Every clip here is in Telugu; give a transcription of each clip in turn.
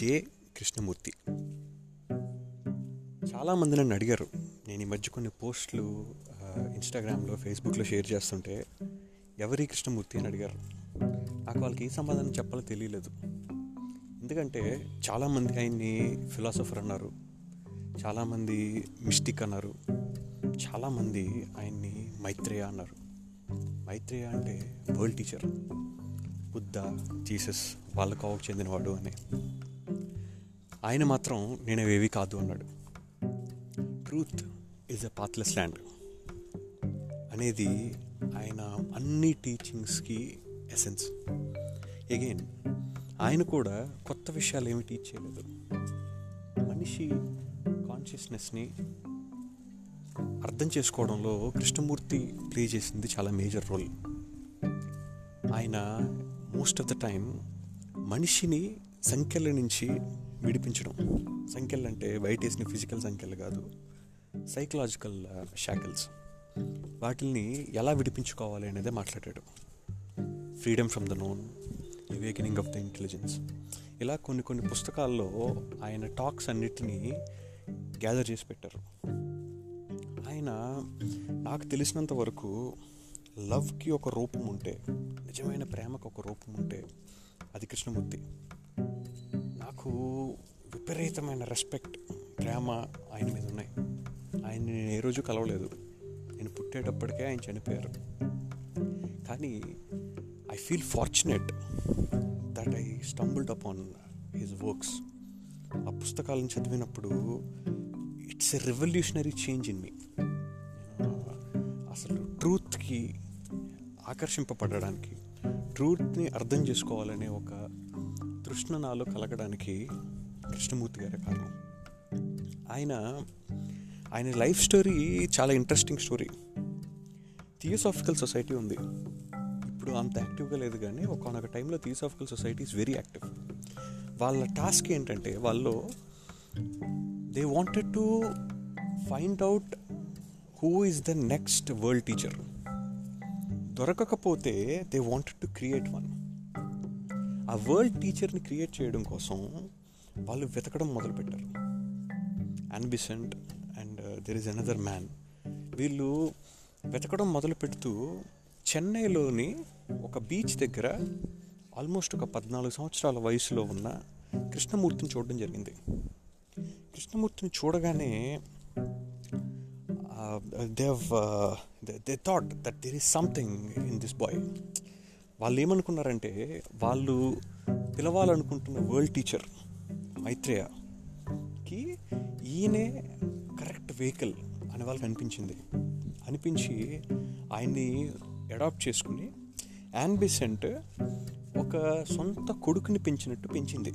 జే కృష్ణమూర్తి. చాలామంది నన్ను అడిగారు. నేను ఈ మధ్య కొన్ని పోస్టులు ఇన్స్టాగ్రామ్లో ఫేస్బుక్లో షేర్ చేస్తుంటే ఎవరి కృష్ణమూర్తి అని అడిగారు. నాకు వాళ్ళకి ఏ సమాధానం చెప్పాలో తెలియలేదు. ఎందుకంటే చాలామంది ఆయన్ని ఫిలాసఫర్ అన్నారు. చాలామంది మిస్టిక్ అన్నారు. చాలామంది ఆయన్ని మైత్రేయ అన్నారు. మైత్రేయ అంటే వరల్డ్ టీచర్ బుద్ధ జీసస్ వాళ్ళ కోవకు చెందినవాడు అని. ఆయన మాత్రం నేను అవేవి కాదు అన్నాడు. Truth is a pathless land అనేది ఆయన అన్ని టీచింగ్స్కి ఎసెన్స్ అగైన్ ఆయన కూడా కొత్త విషయాలు ఏమి టీచ్ చేయలేదు. మనిషి కాన్షియస్నెస్ని అర్థం చేసుకోవడంలో కృష్ణమూర్తి ప్లే చేసింది చాలా మేజర్ రోల్ ఆయన మోస్ట్ ఆఫ్ ద టైం మనిషిని సంఖ్యల నుంచి విడిపించడం. సంఖ్యలు అంటే బయట వేసిన ఫిజికల్ సంఖ్యలు కాదు సైకలాజికల్ షాకిల్స్. వాటిల్ని ఎలా విడిపించుకోవాలి అనేది మాట్లాడాడు freedom from the known awakening of the intelligence ఇలా కొన్ని కొన్ని పుస్తకాల్లో ఆయన టాక్స్ అన్నిటినీ గ్యాదర్ చేసి పెట్టారు. ఆయన నాకు తెలిసినంత వరకు లవ్కి ఒక రూపం ఉంటే నిజమైన ప్రేమకు ఒక రూపం ఉంటే అది కృష్ణమూర్తి. నాకు విపరీతమైన రెస్పెక్ట్ ప్రేమ ఆయన మీద ఉన్నాయి. ఆయన నేను ఏ రోజు కలవలేదు. నేను పుట్టేటప్పటికే ఆయన చనిపోయారు. కానీ I feel fortunate that I stumbled upon his works ఆ పుస్తకాలను చదివినప్పుడు it's a revolutionary change in మీ అసలు ట్రూత్కి ఆకర్షింపబడడానికి ట్రూత్ని అర్థం చేసుకోవాలనే ఒక కృష్ణ నాలో కలగడానికి కృష్ణమూర్తి గారి కారణం. ఆయన ఆయన లైఫ్ స్టోరీ చాలా ఇంట్రెస్టింగ్ స్టోరీ. థియోసాఫికల్ సొసైటీ ఉంది. ఇప్పుడు అంత యాక్టివ్గా లేదు కానీ ఒకనొక టైంలో theosophical society is very active. వాళ్ళ టాస్క్ ఏంటంటే వాళ్ళు they wanted to find out who is the next world teacher. దొరకకపోతే they wanted to create one. ఆ వరల్డ్ టీచర్ని క్రియేట్ చేయడం కోసం వాళ్ళు వెతకడం మొదలుపెట్టారు. Annie Besant and there is another man వీళ్ళు వెతకడం మొదలు పెడుతూ చెన్నైలోని ఒక బీచ్ దగ్గర ఆల్మోస్ట్ ఒక పద్నాలుగు సంవత్సరాల వయసులో ఉన్న కృష్ణమూర్తిని చూడడం జరిగింది. కృష్ణమూర్తిని చూడగానే they they thought that there is something in this boy వాళ్ళు ఏమనుకున్నారంటే వాళ్ళు పిలవాలనుకుంటున్న వరల్డ్ టీచర్ మైత్రేయకి ఈయనే కరెక్ట్ వెహికల్ అని వాళ్ళకి అనిపించింది. అనిపించి ఆయన్ని అడాప్ట్ చేసుకుని యాన్బిసెంట్ ఒక సొంత కొడుకుని పెంచినట్టు పెంచింది.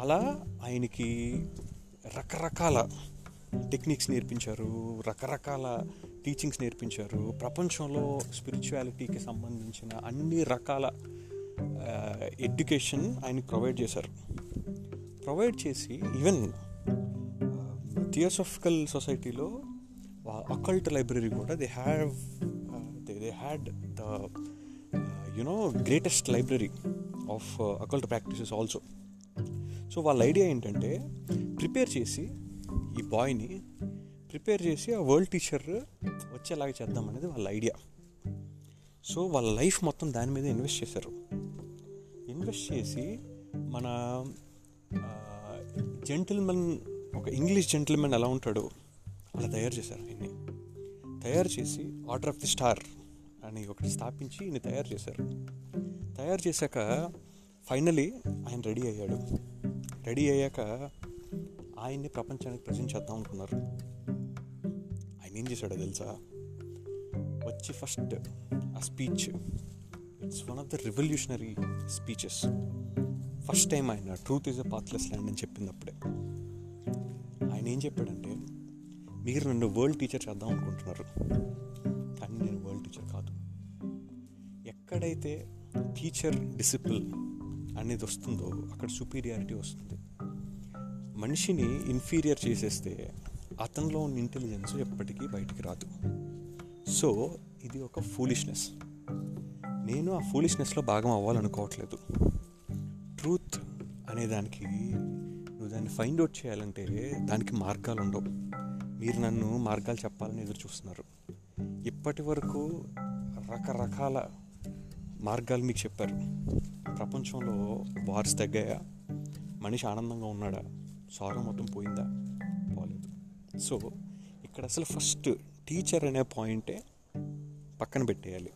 అలా ఆయనకి రకరకాల టెక్నిక్స్ నేర్పించారు రకరకాల టీచింగ్స్ నేర్పించారు. ప్రపంచంలో స్పిరిచువాలిటీకి సంబంధించిన అన్ని రకాల ఎడ్యుకేషన్ ఆయన ప్రొవైడ్ చేశారు. ప్రొవైడ్ చేసి ఈవెన్ థియోసాఫికల్ సొసైటీలో అకల్ట్ లైబ్రరీ కూడా they have they had the you know greatest library of occult practices also so వాళ్ళ ఐడియా ఏంటంటే ప్రిపేర్ చేసి ఈ బాయ్ని ప్రిపేర్ చేసి ఆ వరల్డ్ టీచర్ వచ్చేలాగా చేద్దాం అనేది వాళ్ళ ఐడియా. సో వాళ్ళ లైఫ్ మొత్తం దాని మీద ఇన్వెస్ట్ చేశారు. ఇన్వెస్ట్ చేసి మన జెంటిల్మెన్ ఒక ఇంగ్లీష్ జెంటిల్మెన్ ఎలా ఉంటాడో అలా తయారు చేశారు ఆయన్ని తయారు చేసి ఆర్డర్ ఆఫ్ ది స్టార్ అని ఒకటి స్థాపించి ఈయన తయారు చేశారు. తయారు చేశాక ఫైనలీ ఆయన రెడీ అయ్యాడు. రెడీ అయ్యాక ఆయన్ని ప్రపంచానికి ప్రజెంట్ చేద్దాం అనుకున్నారు. ఏం చేశాడో తెలుసా? వచ్చి ఫస్ట్ ఆ speech it's one of the revolutionary speeches first time ఆయన truth is a pathless land అని చెప్పింది అప్పుడే ఆయన ఏం చెప్పాడంటే మీరు నన్ను వరల్డ్ టీచర్ చేద్దాం అనుకుంటున్నారు. కానీ నేను వరల్డ్ టీచర్ కాదు. ఎక్కడైతే టీచర్ డిసిప్లిన్ అనేది వస్తుందో అక్కడ సుపీరియారిటీ వస్తుంది. మనిషిని ఇన్ఫీరియర్ చేసేస్తే అతనిలో ఉన్న ఇంటెలిజెన్స్ ఎప్పటికీ బయటికి రాదు. సో ఇది ఒక ఫూలిష్నెస్ నేను ఆ ఫూలిష్నెస్లో భాగం అవ్వాలనుకోవట్లేదు. ట్రూత్ అనే దానికి నువ్వు దాన్ని ఫైండ్ అవుట్ చేయాలంటే దానికి మార్గాలు ఉండవు. మీరు నన్ను మార్గాలు చెప్పాలని ఎదురు చూస్తున్నారు. ఇప్పటి వరకు రకరకాల మార్గాలు మీకు చెప్పారు. ప్రపంచంలో వార్స్ తగ్గాయా? మనిషి ఆనందంగా ఉన్నాడా? సారం మొత్తం పోయిందా? సో ఇక్కడ అసలు ఫస్ట్ టీచర్ అనే పాయింటే పక్కన పెట్టేయాలి.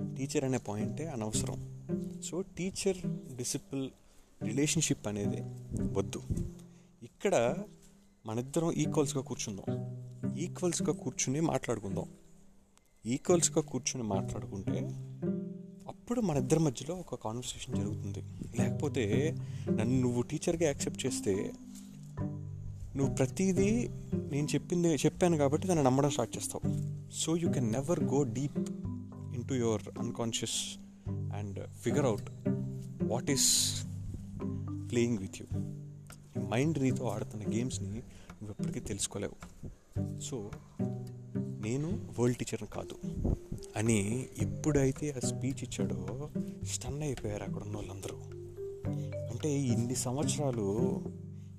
టీచర్ అనే పాయింటే అనవసరం. సో టీచర్ డిసిపుల్ రిలేషన్షిప్ అనేది వద్దు. ఇక్కడ మనిద్దరం ఈక్వల్స్గా కూర్చుందాం. ఈక్వల్స్గా కూర్చుని మాట్లాడుకుందాం. ఈక్వల్స్గా కూర్చుని మాట్లాడుకుంటే అప్పుడు మన ఇద్దరి మధ్యలో ఒక కాన్వర్సేషన్ జరుగుతుంది. లేకపోతే నన్ను నువ్వు టీచర్గా యాక్సెప్ట్ చేస్తే నువ్వు ప్రతిదీ నేను చెప్పింది చెప్పాను కాబట్టి దాన్ని నమ్మడం స్టార్ట్ చేస్తావు. So you can never go deep into your unconscious and figure out what is playing with you mind నీతో ఆడుతున్న గేమ్స్ని నువ్వు ఎప్పటికీ తెలుసుకోలేవు. సో నేను వరల్డ్ టీచర్ని కాదు. అని ఎప్పుడైతే ఆ స్పీచ్ ఇచ్చాడో స్టన్ అయిపోయారు అక్కడ ఉన్న వాళ్ళందరూ అంటే ఇన్ని సంవత్సరాలు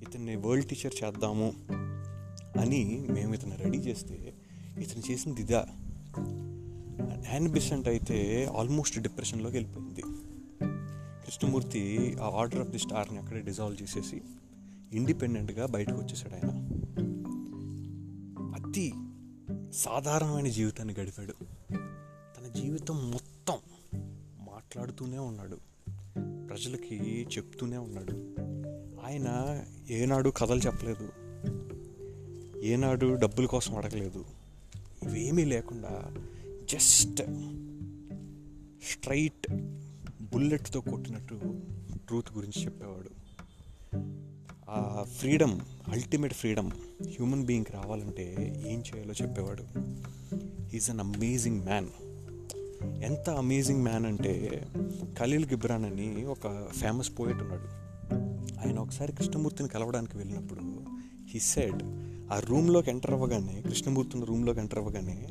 ఇతన్ని వరల్డ్ టీచర్ చేద్దాము అని మేము ఇతను రెడీ చేస్తే ఇతను చేసింది ఇదా. హ్యాండ్ బిసెంట్ అయితే ఆల్మోస్ట్ డిప్రెషన్లోకి వెళ్ళిపోయింది. కృష్ణమూర్తి ఆ ఆర్డర్ ఆఫ్ ది స్టార్ని అక్కడే డిజాల్వ్ చేసేసి ఇండిపెండెంట్గా బయటకు వచ్చేసాడు ఆయన. అతి సాధారణమైన జీవితాన్ని గడిపాడు. తన జీవితం మొత్తం మాట్లాడుతూనే ఉన్నాడు. ప్రజలకి చెప్తూనే ఉన్నాడు. ఆయన ఏనాడు కథలు చెప్పలేదు. ఏనాడు డబ్బుల కోసం అడగలేదు. ఇవేమీ లేకుండా జస్ట్ స్ట్రైట్ బుల్లెట్తో కొట్టినట్టు ట్రూత్ గురించి చెప్పేవాడు. ఆ ఫ్రీడమ్ అల్టిమేట్ ఫ్రీడమ్ హ్యూమన్ బీయింగ్కి రావాలంటే ఏం చేయాలో చెప్పేవాడు. Is an amazing man. ఎంత అమేజింగ్ మ్యాన్ అంటే ఖలీల్ గిబ్రాన్ అని ఒక ఫేమస్ పోయిట్ ఉన్నాడు. ఆయన ఒకసారి కృష్ణమూర్తిని కలవడానికి వెళ్ళినప్పుడు హీ సెడ్ ఆ రూమ్లోకి ఎంటర్ అవ్వగానే కృష్ణమూర్తి ఉన్న రూమ్లోకి ఎంటర్ అవ్వగానే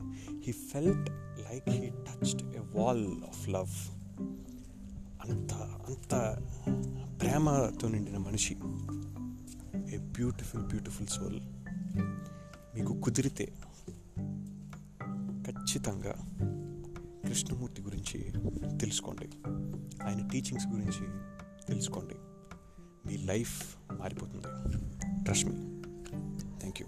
he felt like he touched a wall of love అంత అంత ప్రేమతో నిండిన మనిషి. ఏ బ్యూటిఫుల్ బ్యూటిఫుల్ సోల్ మీకు కుదిరితే ఖచ్చితంగా కృష్ణమూర్తి గురించి తెలుసుకోండి. ఆయన టీచింగ్స్ గురించి తెలుసుకోండి. మీ లైఫ్ మారిపోతుంది. Trust me thank you